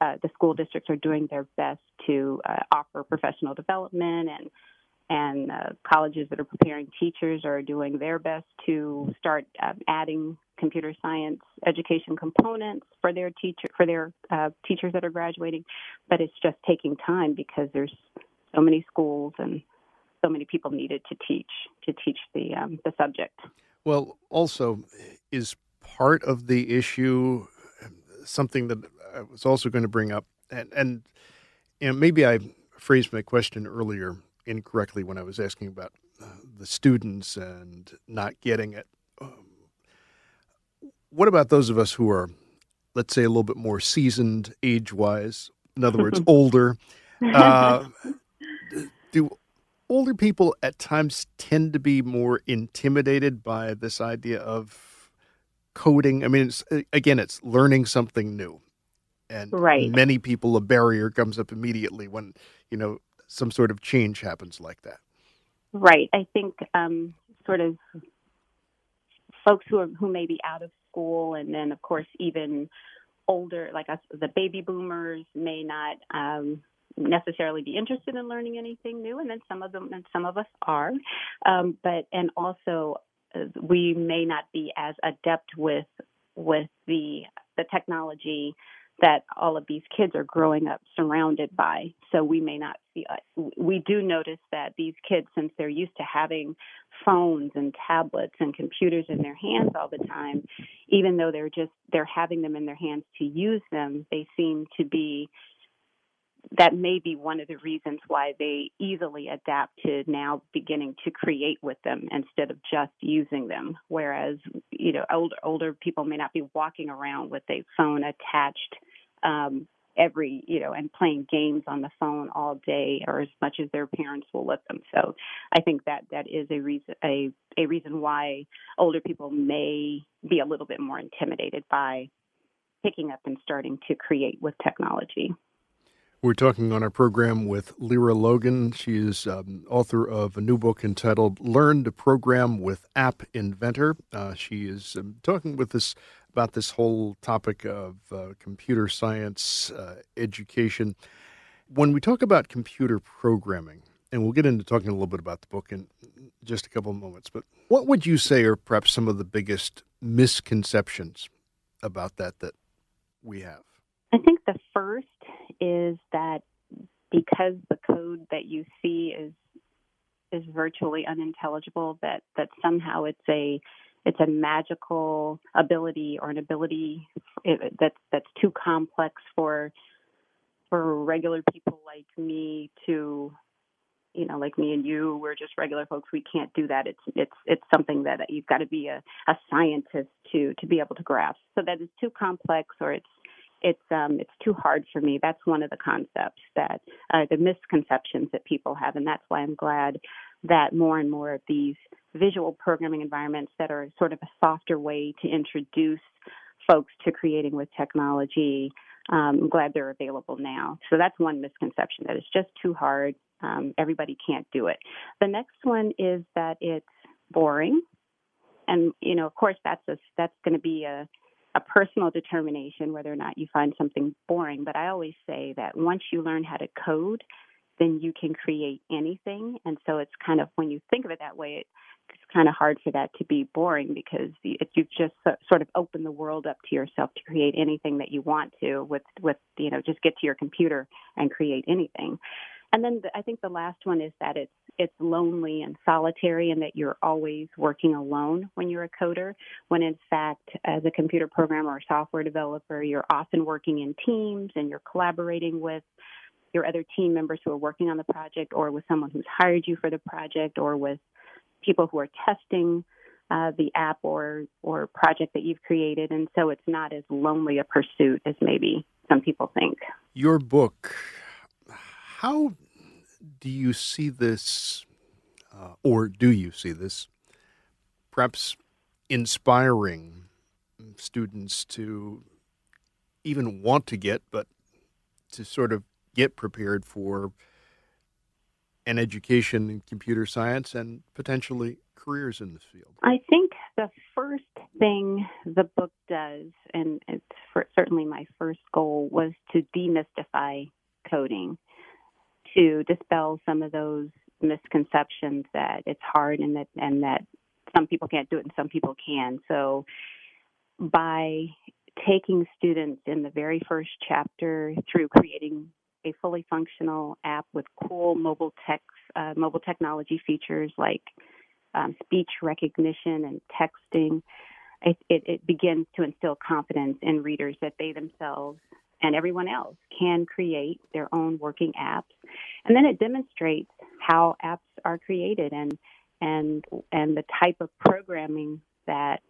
uh, the school districts are doing their best to uh, offer professional development and and uh, colleges that are preparing teachers are doing their best to start uh, adding computer science education components for their teacher for their uh, teachers that are graduating, but it's just taking time because there's so many schools and so many people needed to teach to teach the um, the subject. Well, also is part of the issue something that I was also going to bring up, and and know, maybe I phrased my question earlier incorrectly when I was asking about uh, the students and not getting it. Um, what about those of us who are, let's say, a little bit more seasoned age wise? In other words, older. Uh, do older people at times tend to be more intimidated by this idea of coding? I mean, it's, again, it's learning something new. And right. many people, a barrier comes up immediately when, you know, some sort of change happens like that. Right. I think um, sort of folks who are who may be out of school, and then of course even older, like us, the baby boomers, may not um, necessarily be interested in learning anything new, and then some of them and some of us are. Um, but and also uh, we may not be as adept with with the the technology that all of these kids are growing up surrounded by. So we may not see, uh, we do notice that these kids, since they're used to having phones and tablets and computers in their hands all the time, even though they're just, they're having them in their hands to use them, they seem to be that may be one of the reasons why they easily adapt to now beginning to create with them instead of just using them. Whereas, you know, older older people may not be walking around with a phone attached um, every you know and playing games on the phone all day or as much as their parents will let them so i think that that is a reason a a reason why older people may be a little bit more intimidated by picking up and starting to create with technology we're talking on our program with Lyra Logan. She is um, author of a new book entitled Learn to Program with App Inventor. Uh, she is um, talking with us about this whole topic of uh, computer science uh, education. When we talk about computer programming, and we'll get into talking a little bit about the book in just a couple of moments, but what would you say are perhaps some of the biggest misconceptions about that that we have? I think the first is that because the code that you see is is virtually unintelligible that that somehow it's a it's a magical ability or an ability that's that's too complex for for regular people like me to you know like me and you we're just regular folks we can't do that it's it's it's something that you've got to be a, a scientist to to be able to grasp so that is too complex or it's it's um, it's too hard for me. That's one of the concepts that uh, the misconceptions that people have, and that's why I'm glad that more and more of these visual programming environments that are sort of a softer way to introduce folks to creating with technology. Um, I'm glad they're available now. So that's one misconception that it's just too hard. Um, everybody can't do it. The next one is that it's boring, and you know, of course, that's a that's going to be a a personal determination whether or not you find something boring. But I always say that once you learn how to code, then you can create anything. And so it's kind of when you think of it that way, it's kind of hard for that to be boring because you've just sort of opened the world up to yourself to create anything that you want to with with you know just get to your computer and create anything. And then the, I think the last one is that it's it's lonely and solitary, and that you're always working alone when you're a coder. When in fact, as a computer programmer or software developer, you're often working in teams and you're collaborating with your other team members who are working on the project, or with someone who's hired you for the project, or with people who are testing uh, the app or or project that you've created, and so it's not as lonely a pursuit as maybe some people think. Your book, how do you see this, uh, or do you see this, perhaps inspiring students to even want to get, but to sort of get prepared for an education in computer science and potentially careers in this field? I think the first thing the book does, and it's certainly my first goal, was to demystify coding, to dispel some of those misconceptions that it's hard and that and that some people can't do it and some people can. So by taking students in the very first chapter through creating a fully functional app with cool mobile tech, uh, mobile technology features like um, speech recognition and texting. It, it, it begins to instill confidence in readers that they themselves and everyone else can create their own working apps, and then it demonstrates how apps are created and and and the type of programming that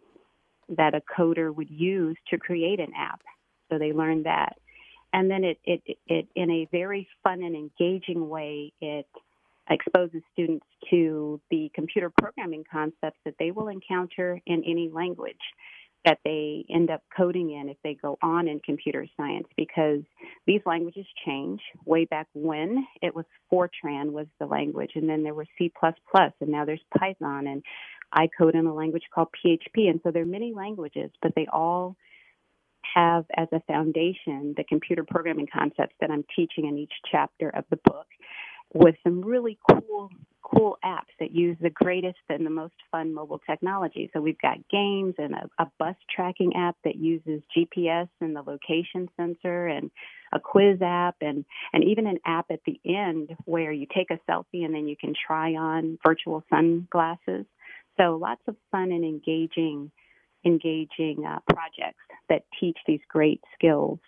that a coder would use to create an app. So they learn that. And then it, it, it, in a very fun and engaging way, it exposes students to the computer programming concepts that they will encounter in any language that they end up coding in if they go on in computer science because these languages change. Way back when it was Fortran was the language, and then there was C++, and now there's Python, and I code in a language called PHP. And so there are many languages, but they all have as a foundation the computer programming concepts that I'm teaching in each chapter of the book with some really cool cool apps that use the greatest and the most fun mobile technology. So we've got games and a, a bus tracking app that uses GPS and the location sensor and a quiz app and and even an app at the end where you take a selfie and then you can try on virtual sunglasses. So lots of fun and engaging engaging uh, projects that teach these great skills.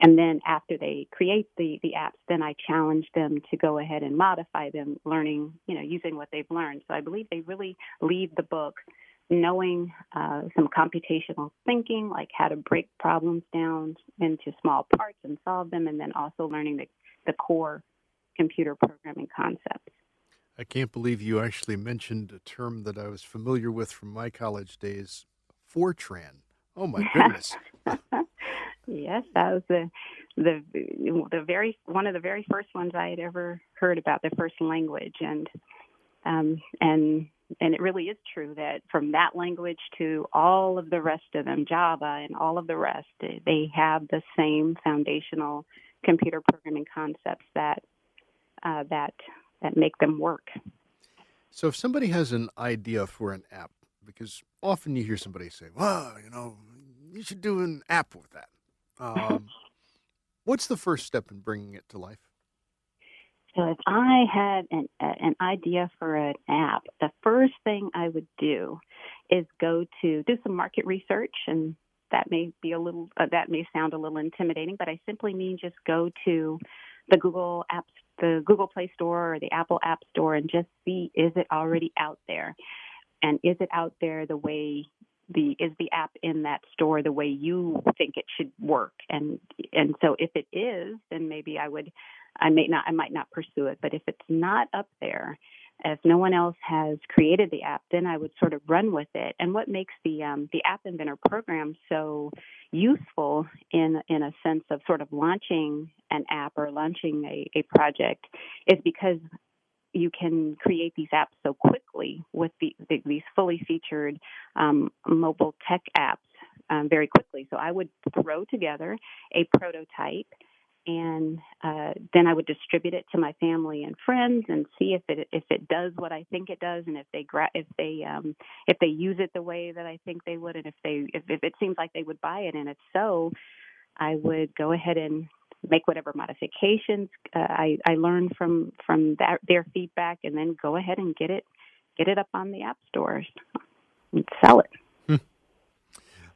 And then after they create the, the apps, then I challenge them to go ahead and modify them, learning, you know, using what they've learned. So I believe they really leave the book knowing uh, some computational thinking, like how to break problems down into small parts and solve them, and then also learning the, the core computer programming concepts. I can't believe you actually mentioned a term that I was familiar with from my college days Fortran. Oh my goodness. yes, that was the the the very one of the very first ones I had ever heard about the first language and um and and it really is true that from that language to all of the rest of them Java and all of the rest they have the same foundational computer programming concepts that uh, that that make them work. So if somebody has an idea for an app because often you hear somebody say, "Well, you know, you should do an app with that." Um, what's the first step in bringing it to life? So, if I had an, an idea for an app, the first thing I would do is go to do some market research, and that may be a little uh, that may sound a little intimidating, but I simply mean just go to the Google Apps, the Google Play Store or the Apple App Store, and just see is it already out there and is it out there the way the is the app in that store the way you think it should work? And and so if it is then maybe i would i may not i might not pursue it. But if it's not up there if no one else has created the app then i would sort of run with it. And what makes the um, the app inventor program so useful in in a sense of sort of launching an app or launching a, a project is because you can create these apps so quickly with the, the, these fully featured um, mobile tech apps um, very quickly. So I would throw together a prototype and uh, then I would distribute it to my family and friends and see if it if it does what I think it does and if they gra- if they um, if they use it the way that I think they would and if they if, if it seems like they would buy it and if so, I would go ahead and make whatever modifications uh, I, I learn from from that, their feedback, and then go ahead and get it get it up on the app stores and sell it. Hmm.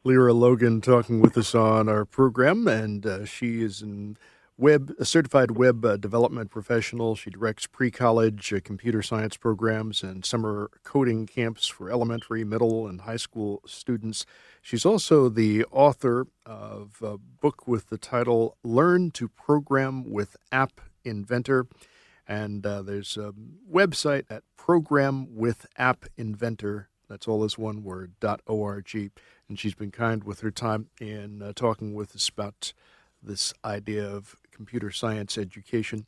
Lyra Logan talking with us on our program, and uh, she is in web a certified web uh, development professional. She directs pre-college uh, computer science programs and summer coding camps for elementary, middle, and high school students. She's also the author of a book with the title "Learn to Program with App Inventor." And uh, there's a website at Program with App Inventor. That's all as one word, dot .org. And she's been kind with her time in uh, talking with us about this idea of computer science education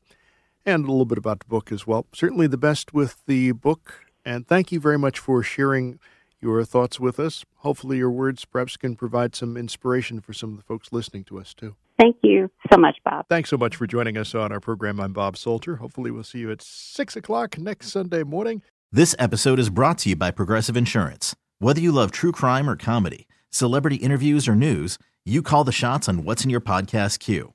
and a little bit about the book as well. Certainly the best with the book. And thank you very much for sharing your thoughts with us. Hopefully, your words perhaps can provide some inspiration for some of the folks listening to us, too. Thank you so much, Bob. Thanks so much for joining us on our program. I'm Bob Salter. Hopefully, we'll see you at 6 o'clock next Sunday morning. This episode is brought to you by Progressive Insurance. Whether you love true crime or comedy, celebrity interviews or news, you call the shots on what's in your podcast queue.